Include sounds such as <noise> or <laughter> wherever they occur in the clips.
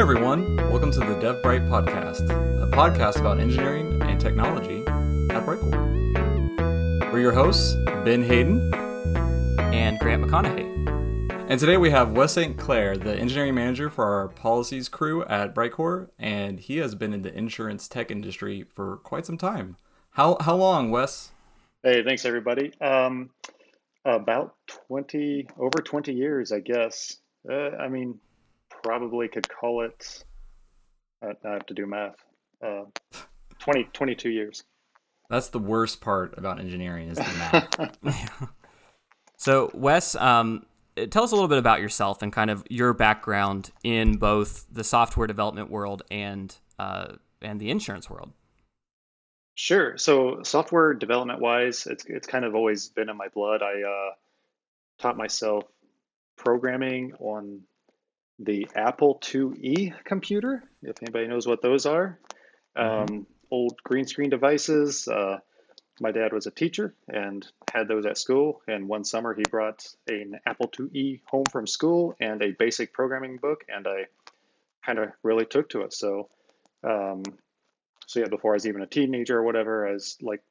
everyone. Welcome to the DevBright podcast, a podcast about engineering and technology at Brightcore. We're your hosts, Ben Hayden and Grant McConaughey. And today we have Wes St. Clair, the engineering manager for our policies crew at Brightcore, and he has been in the insurance tech industry for quite some time. How how long, Wes? Hey, thanks everybody. Um, about twenty, over twenty years, I guess. Uh, I mean, probably could call it. Uh, I have to do math. Uh, 20, 22 years. That's the worst part about engineering is the <laughs> math. <laughs> so, Wes, um, tell us a little bit about yourself and kind of your background in both the software development world and uh, and the insurance world. Sure. So, software development wise, it's it's kind of always been in my blood. I uh, taught myself programming on the Apple IIe computer, if anybody knows what those are. Mm-hmm. Um, old green screen devices. Uh, my dad was a teacher and had those at school. And one summer he brought an Apple IIe home from school and a basic programming book, and I kind of really took to it. So, um, so yeah, before I was even a teenager or whatever, I was like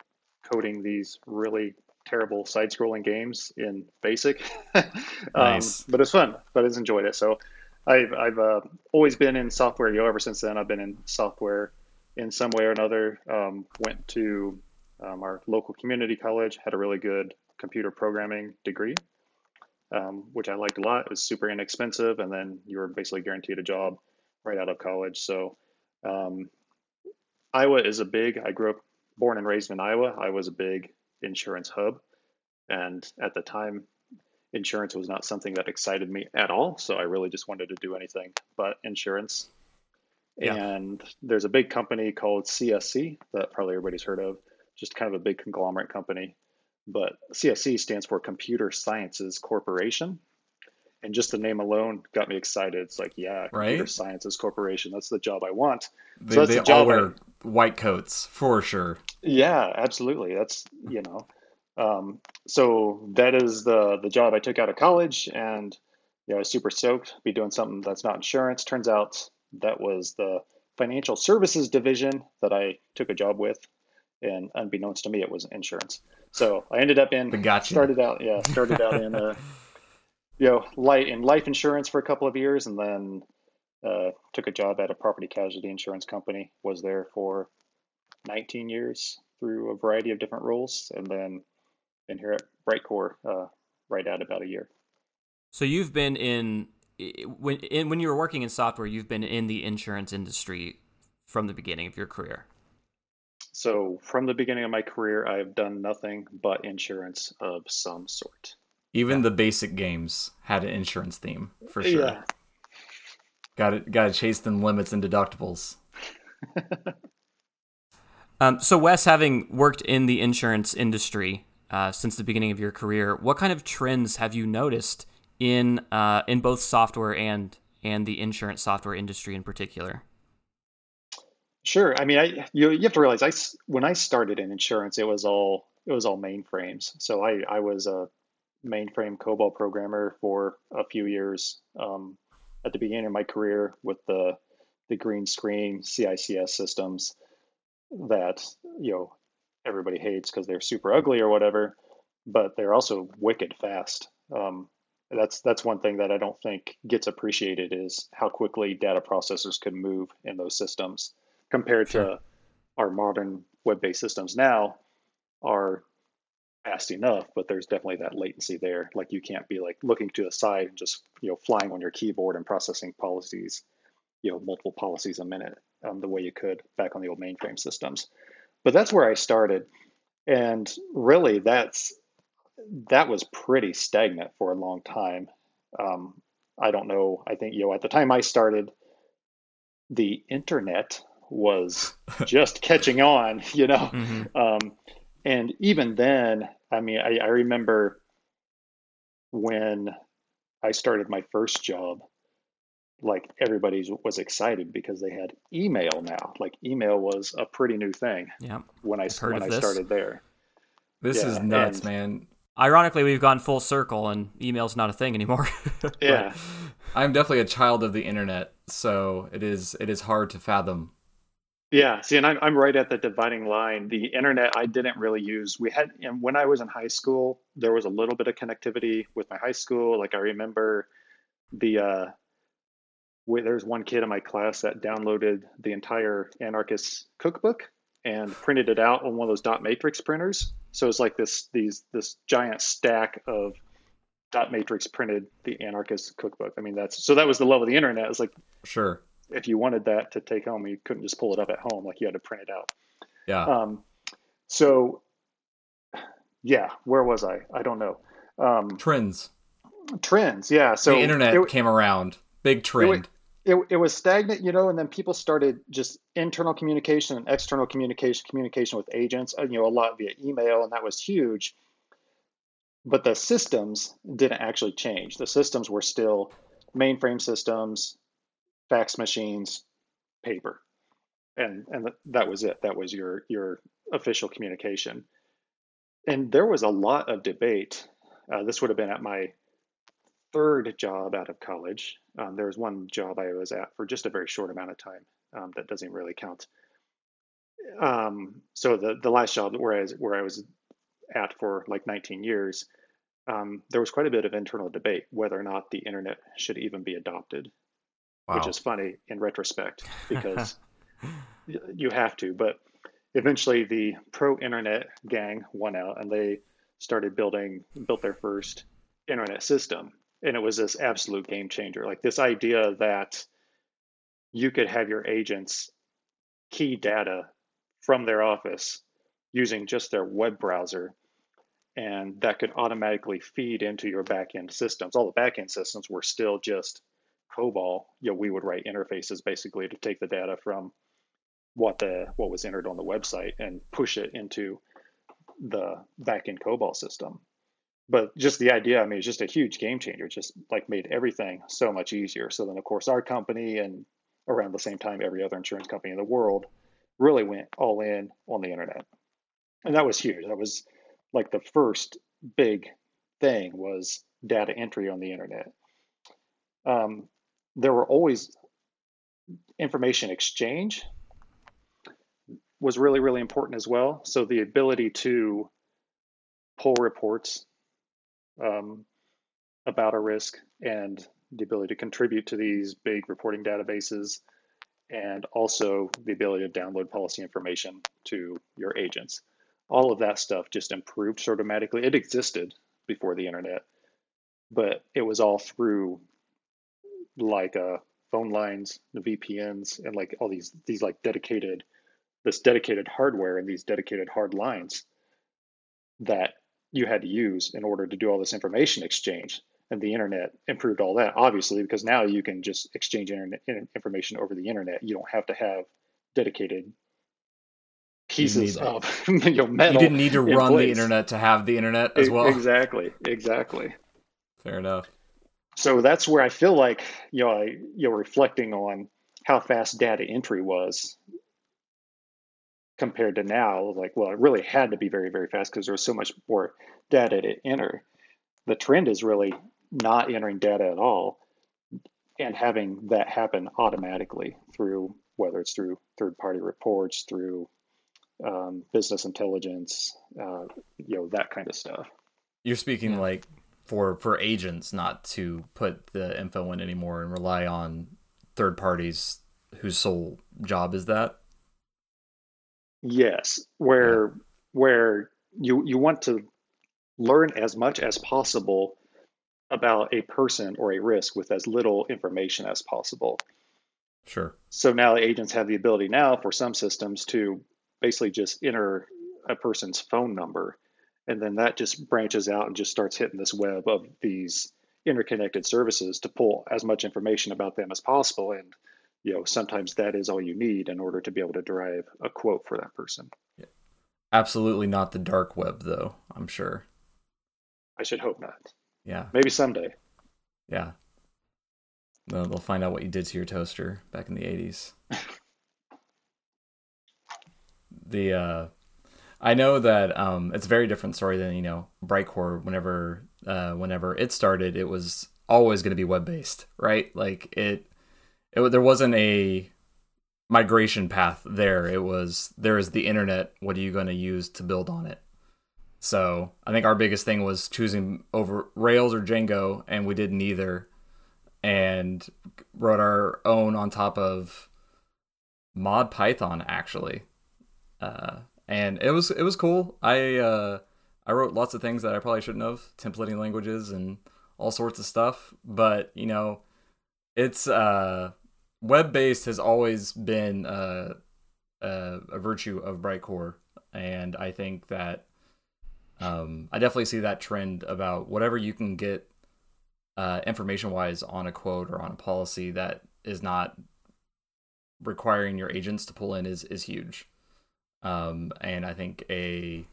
coding these really terrible side-scrolling games in BASIC. <laughs> um, nice. But it's fun. But I just enjoyed it. So I've I've uh, always been in software. You know, ever since then, I've been in software in some way or another. Um, went to um, our local community college, had a really good computer programming degree, um, which I liked a lot. It was super inexpensive, and then you were basically guaranteed a job right out of college. So um, Iowa is a big. I grew up, born and raised in Iowa. I was a big insurance hub, and at the time, insurance was not something that excited me at all. So I really just wanted to do anything but insurance. Yeah. And there's a big company called CSC that probably everybody's heard of, just kind of a big conglomerate company. But CSC stands for Computer Sciences Corporation. And just the name alone got me excited. It's like, yeah, Computer right? Sciences Corporation. That's the job I want. They, so that's they the job all wear I, white coats for sure. Yeah, absolutely. That's you know, um, so that is the the job I took out of college, and you know, I was super stoked to be doing something that's not insurance. Turns out that was the financial services division that I took a job with, and unbeknownst to me, it was insurance. So I ended up in gotcha. started out yeah started out in uh, <laughs> you know light in life insurance for a couple of years, and then uh, took a job at a property casualty insurance company. Was there for 19 years through a variety of different roles, and then been here at Brightcore uh, right at about a year. So you've been in when in, when you were working in software, you've been in the insurance industry from the beginning of your career. So from the beginning of my career, I've done nothing but insurance of some sort. Even yeah. the basic games had an insurance theme for sure. Yeah. Got it. Got to chase them limits and deductibles. <laughs> um, so Wes, having worked in the insurance industry, uh, since the beginning of your career. What kind of trends have you noticed in uh, in both software and and the insurance software industry in particular? Sure. I mean, I you you have to realize I when I started in insurance, it was all it was all mainframes. So I I was a mainframe COBOL programmer for a few years um, at the beginning of my career with the the green screen CICS systems that you know everybody hates because they're super ugly or whatever, but they're also wicked fast. Um, that's that's one thing that I don't think gets appreciated is how quickly data processors can move in those systems compared sure. to our modern web-based systems now are fast enough, but there's definitely that latency there. Like you can't be like looking to the side and just you know flying on your keyboard and processing policies, you know multiple policies a minute um, the way you could back on the old mainframe systems but that's where I started. And really, that's that was pretty stagnant for a long time. Um, I don't know. I think you know at the time I started, the internet was <laughs> just catching on. <laughs> You know, mm-hmm. um, and even then, I mean, I, I remember when I started my first job like everybody was excited because they had email now. Like email was a pretty new thing. Yeah. When I when I this. started there. This yeah, is nuts, and, man. Ironically, we've gone full circle, and email's not a thing anymore. <laughs> yeah. I'm definitely a child of the internet, so it is it is hard to fathom. Yeah, see, and I'm I'm right at the dividing line. The internet I didn't really use. We had, and when I was in high school, there was a little bit of connectivity with my high school. Like I remember the uh, we, there's one kid in my class that downloaded the entire Anarchist cookbook and printed it out on one of those dot matrix printers. So it's like this these this giant stack of dot matrix printed the Anarchist cookbook. I mean that's so that was the love of the internet. It's like Sure. if you wanted that to take home, you couldn't just pull it up at home. Like you had to print it out. Yeah. Um, so yeah, where was I? I don't know. Um, Trends. trends. Yeah. So the internet it, came around. Big trend. It, it was stagnant, you know, and then people started just internal communication and external communication, communication with agents, uh, you know, a lot via email, and that was huge. But the systems didn't actually change. The systems were still mainframe systems, fax machines, paper, and and that was it. That was your your official communication. And there was a lot of debate. Uh, this would have been at my third job out of college. Um, there was one job I was at for just a very short amount of time. Um, that doesn't really count. Um, so the the last job where I was, where I was at for like 19 years, um, there was quite a bit of internal debate whether or not the internet should even be adopted, wow. which is funny in retrospect because <laughs> you have to. But eventually, the pro internet gang won out, and they started building built their first internet system and it was this absolute game changer. Like this idea that you could have your agents key data from their office using just their web browser and that could automatically feed into your backend systems. All the backend systems were still just cobol. You know we would write interfaces basically to take the data from what the what was entered on the website and push it into the backend cobol system but just the idea, I mean, it's just a huge game changer. It just like made everything so much easier. So then, of course, our company and around the same time, every other insurance company in the world really went all in on the internet, and that was huge. That was like the first big thing was data entry on the internet. Um, there were always information exchange was really really important as well. So the ability to pull reports um, about a risk and the ability to contribute to these big reporting databases and also the ability to download policy information to your agents. All of that stuff just improved so dramatically. It existed before the internet, but it was all through like uh, phone lines, the VPNs, and like all these these like dedicated this dedicated hardware and these dedicated hard lines that you had to use in order to do all this information exchange. And the internet improved all that, obviously, because now you can just exchange internet information over the internet. You don't have to have dedicated pieces of <laughs> you know, metal. You didn't need to run place. the internet to have the internet as well. Exactly, exactly. Fair enough. So that's where I feel like you know, I, you know, reflecting on how fast data entry was compared to now, like, well, it really had to be very, very fast because there was so much more data to enter. The trend is really not entering data at all and having that happen automatically through whether it's through third party reports, through um, business intelligence, uh, you know, that kind of stuff. You're speaking yeah. like for for agents not to put the info in anymore and rely on third parties whose sole job is that Yes, where yeah. where you you want to learn as much as possible about a person or a risk with as little information as possible. Sure. So now the agents have the ability now for some systems to basically just enter a person's phone number and then that just branches out and just starts hitting this web of these interconnected services to pull as much information about them as possible and you know sometimes that is all you need in order to be able to derive a quote for that person yeah. absolutely not the dark web though i'm sure i should hope not yeah maybe someday yeah they'll, they'll find out what you did to your toaster back in the 80s <laughs> the uh I know that um, it's a very different story than you know Brightcore. Whenever uh, whenever it started, it was always going to be web based, right? Like it, it there wasn't a migration path there. It was there is the internet. What are you going to use to build on it? So I think our biggest thing was choosing over Rails or Django, and we did neither, and wrote our own on top of Mod Python actually, uh, and it was it was cool. I uh, I wrote lots of things that I probably shouldn't have, templating languages and all sorts of stuff. But you know, it's uh, web based has always been uh, uh, a virtue of Brightcore, and I think that um, I definitely see that trend about whatever you can get uh, information wise on a quote or on a policy that is not requiring your agents to pull in is is huge. Um, and I think a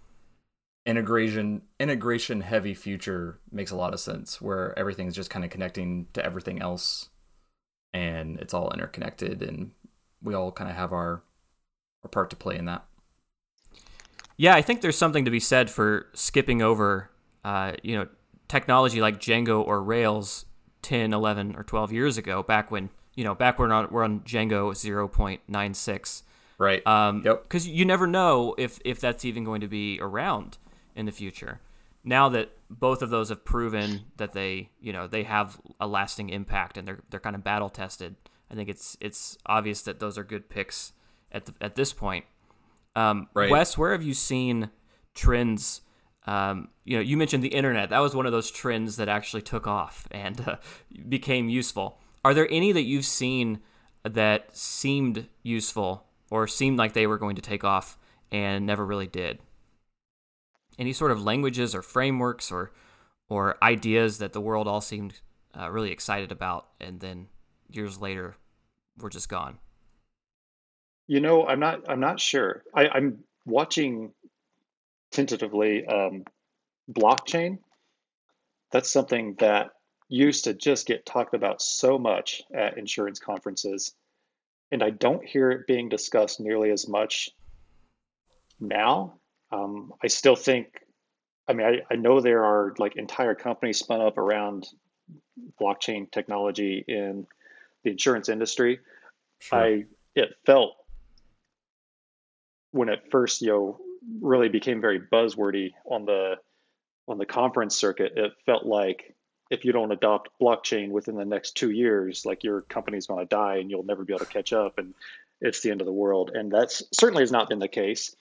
integration integration heavy future makes a lot of sense where everything's just kind of connecting to everything else and it's all interconnected and we all kind of have our our part to play in that yeah i think there's something to be said for skipping over uh, you know technology like django or rails 10 11 or 12 years ago back when you know back when we're on, we're on django 0.96 right um Yep. because you never know if if that's even going to be around in the future. Now that both of those have proven that they, you know, they have a lasting impact and they're they're kind of battle tested, I think it's it's obvious that those are good picks at the, at this point. Um, Right. Wes, where have you seen trends? Um, you know, you mentioned the internet. That was one of those trends that actually took off and uh, became useful. Are there any that you've seen that seemed useful or seemed like they were going to take off and never really did? Any sort of languages or frameworks or or ideas that the world all seemed uh, really excited about, and then years later were just gone. You know, I'm not. I'm not sure. I, I'm watching tentatively um, blockchain. That's something that used to just get talked about so much at insurance conferences, and I don't hear it being discussed nearly as much now. Um, I still think. I mean, I, I know there are like entire companies spun up around blockchain technology in the insurance industry. Sure. I it felt when it first you know really became very buzzwordy on the on the conference circuit it felt like if you don't adopt blockchain within the next two years like your company's going to die and you'll never be able to catch up and it's the end of the world and that's certainly has not been the case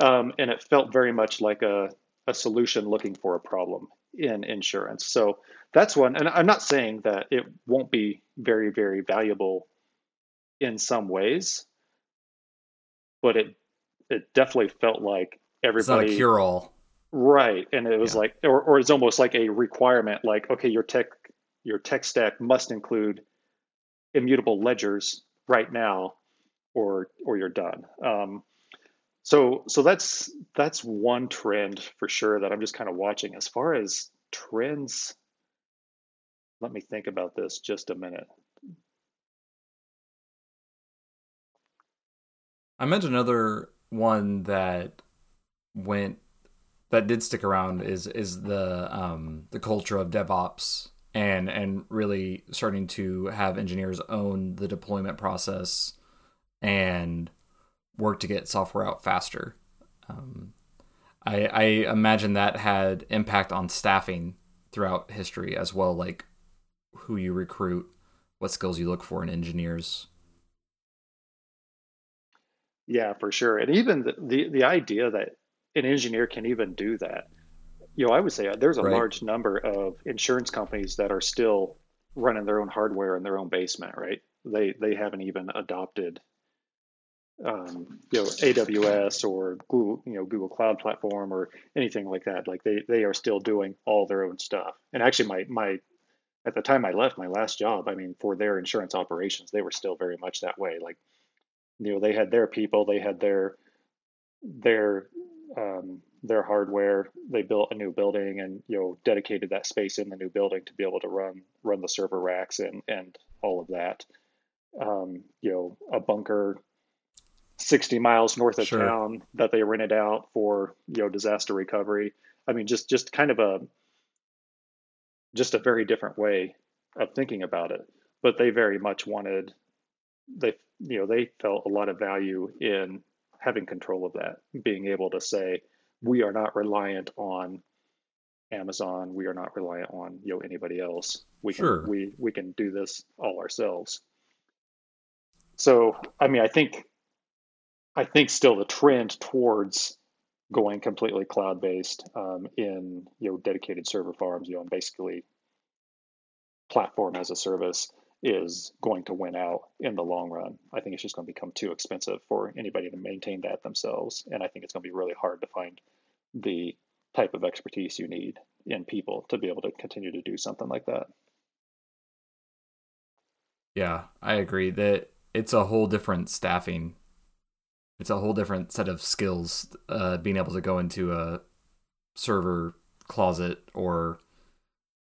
um, and it felt very much like a, a solution looking for a problem in insurance so that's one and i'm not saying that it won't be very very valuable in some ways but it it definitely felt like it's not a cure all. right and it was Yeah. like or, or it's almost like a requirement like okay your tech your tech stack must include immutable ledgers right now or or you're done um, so so that's that's one trend for sure that i'm just kind of watching. As far as trends let me think about this just a minute. I mentioned another one that went that did stick around is is the um the culture of DevOps and and really starting to have engineers own the deployment process and work to get software out faster. Um, I I imagine that had impact on staffing throughout history as well, like who you recruit, what skills you look for in engineers. Yeah, for sure. And even the, the, the idea that an engineer can even do that, you know, I would say uh, there's a Right. large number of insurance companies that are still running their own hardware in their own basement, right? They they haven't even adopted, um, you know, AWS or Google, you know, Google Cloud Platform or anything like that. Like they they are still doing all their own stuff. And actually, my my at the time I left my last job, I mean, for their insurance operations, they were still very much that way. Like you know they had their people they had their their um, their hardware they built a new building and you know dedicated that space in the new building to be able to run run the server racks and and all of that um, you know a bunker 60 miles north of Sure. town that they rented out for you know disaster recovery i mean just just kind of a just a very different way of thinking about it. But they very much wanted they you know they felt a lot of value in having control of that, being able to say we are not reliant on Amazon, we are not reliant on you know anybody else. We can Sure. we we can do this all ourselves. So I mean I think I think still the trend towards going completely cloud based um, in you know dedicated server farms, you know, and basically platform as a service is going to win out in the long run. I think it's just going to become too expensive for anybody to maintain that themselves, and I think it's going to be really hard to find the type of expertise you need in people to be able to continue to do something like that. Yeah, I agree that it's a whole different staffing. It's a whole different set of skills. Uh, being able to go into a server closet or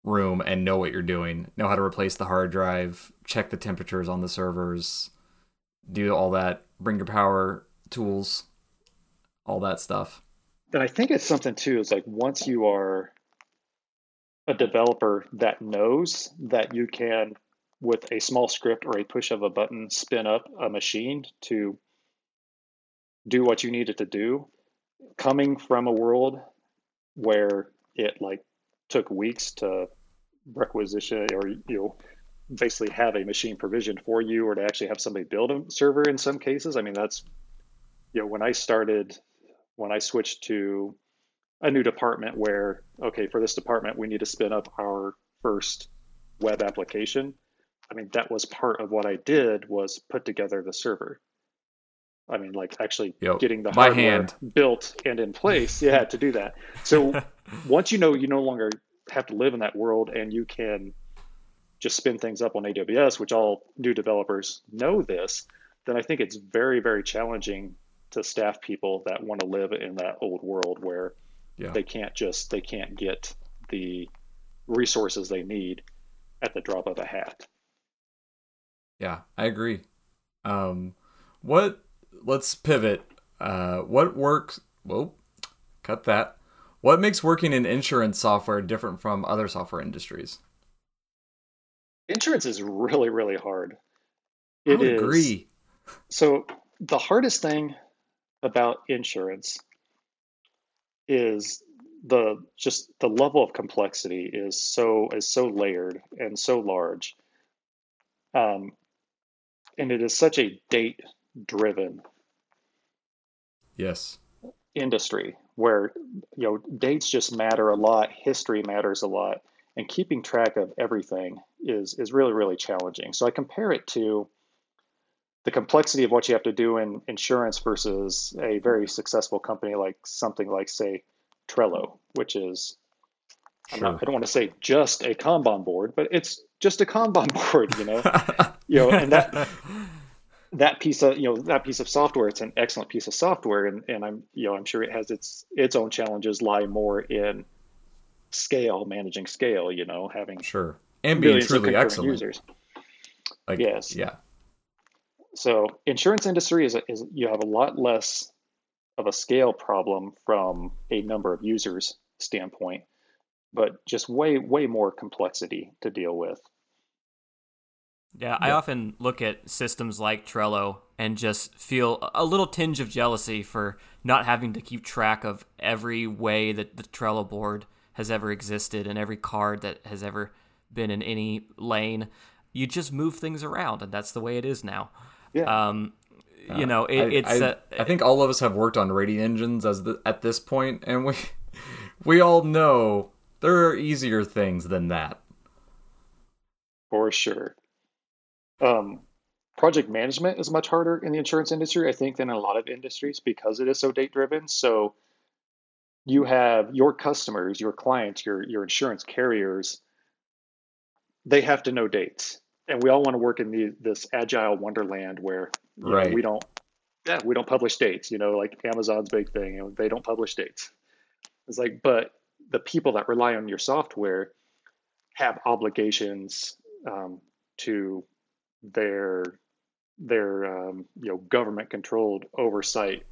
room and know what you're doing, know how to replace the hard drive, check the temperatures on the servers, do all that, bring your power tools, all that stuff. And I think it's something too, is like once you are a developer that knows that you can, with a small script or a push of a button, spin up a machine to do what you need it to do, coming from a world where it like took weeks to requisition or you know basically have a machine provisioned for you or to actually have somebody build a server in some cases. I mean that's you know when I started when I switched to a new department where, okay, for this department, we need to spin up our first web application. I mean, that was part of what I did was put together the server. I mean, like actually getting the hardware hand. built and in place. Yeah, to do that. So <laughs> once you know you no longer have to live in that world and you can just spin things up on AWS, which all new developers know this, then I think it's very, very challenging to staff people that want to live in that old world where Yeah. they can't just they can't get the resources they need at the drop of a hat. Yeah, I agree. Um, what? Let's pivot. Uh, what works? Whoa, cut that. What makes working in insurance software different from other software industries? Insurance is really, really hard. I It would is agree. so the hardest thing about insurance is the just the level of complexity is so is so layered and so large um, and it is such a date driven Yes. industry where you know dates just matter a lot history matters a lot and keeping track of everything is is really really challenging. So i compare it to the complexity of what you have to do in insurance versus a very successful company like something like say trello which is I'm not, i don't want to say just a kanban board but it's just a kanban <laughs> board you know? <laughs> You know and that that piece of you know that piece of software it's an excellent piece of software and, and i'm you know i'm sure it has its its own challenges lie more in scale managing scale you know having sure. And being truly excellent. users Like, Yes. Yeah. so insurance industry is, is you have a lot less of a scale problem from a number of users standpoint but just way way more complexity to deal with Yeah, I often look at systems like Trello and just feel a little tinge of jealousy for not having to keep track of every way that the Trello board has ever existed and every card that has ever been in any lane. You just move things around, and that's the way it is now. yeah Um, you know, it, I, it's I, uh, I think all of us have worked on rating engines as the, at this point, and we <laughs> we all know there are easier things than that. For sure. Um, project management is much harder in the insurance industry, I think, than in a lot of industries because it is so date driven. So you have your customers, your clients, your your insurance carriers, they have to know dates. And we all want to work in the, this agile wonderland where you know, Right. we don't yeah, we don't publish dates, you know, like Amazon's big thing, you know, they don't publish dates. It's like, but the people that rely on your software have obligations um, to their their um, you know government controlled oversight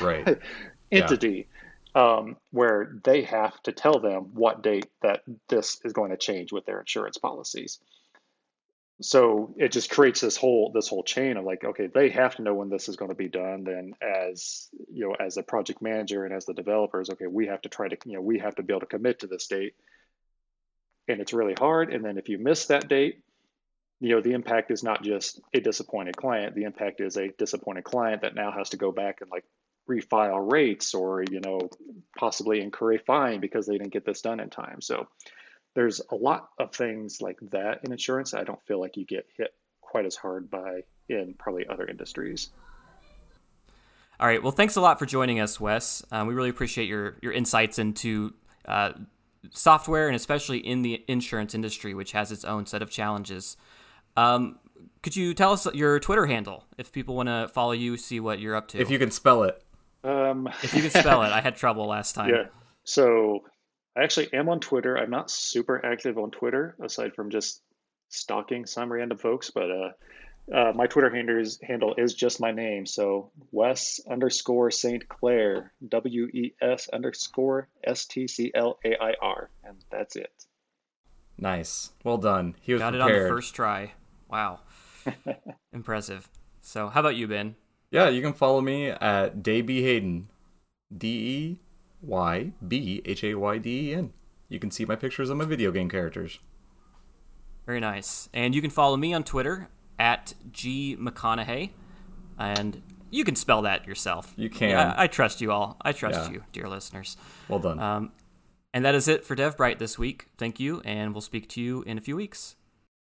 Right. <laughs> entity um, where they have to tell them what date that this is going to change with their insurance policies. So it just creates this whole this whole chain of like okay they have to know when this is going to be done then as you know as a project manager and as the developers okay we have to try to you know we have to be able to commit to this date. And it's really hard and then if you miss that date you know the impact is not just a disappointed client the impact is a disappointed client that now has to go back and like refile rates or you know possibly incur a fine because they didn't get this done in time so there's a lot of things like that in insurance I don't feel like you get hit quite as hard by in probably other industries. All right. Well, thanks a lot for joining us, Wes. Um, we really appreciate your your insights into uh, software and especially in the insurance industry, which has its own set of challenges. Um, could you tell us your Twitter handle if people want to follow you, see what you're up to? If you can spell it. Um, if you can spell it, I had <laughs> trouble last time. Yeah. So I actually am on Twitter. I'm not super active on Twitter aside from just stalking some random folks, but uh, uh, my Twitter handle is, handle is just my name. So Wes underscore St. Clair, W E S underscore S T C L A I R. And that's it. Nice. Well done. He was Got prepared. it on the first try. Wow. <laughs> Impressive. So, how about you, Ben? Yeah, you can follow me at Dayby Hayden. D E Y B H A Y D E N. You can see my pictures of my video game characters. Very nice. And you can follow me on Twitter at G McConaughey. And you can spell that yourself. You can. Yeah, I trust you all. I trust Yeah. you, dear listeners. Well done. Um, and that is it for DevBright this week. Thank you, and we'll speak to you in a few weeks.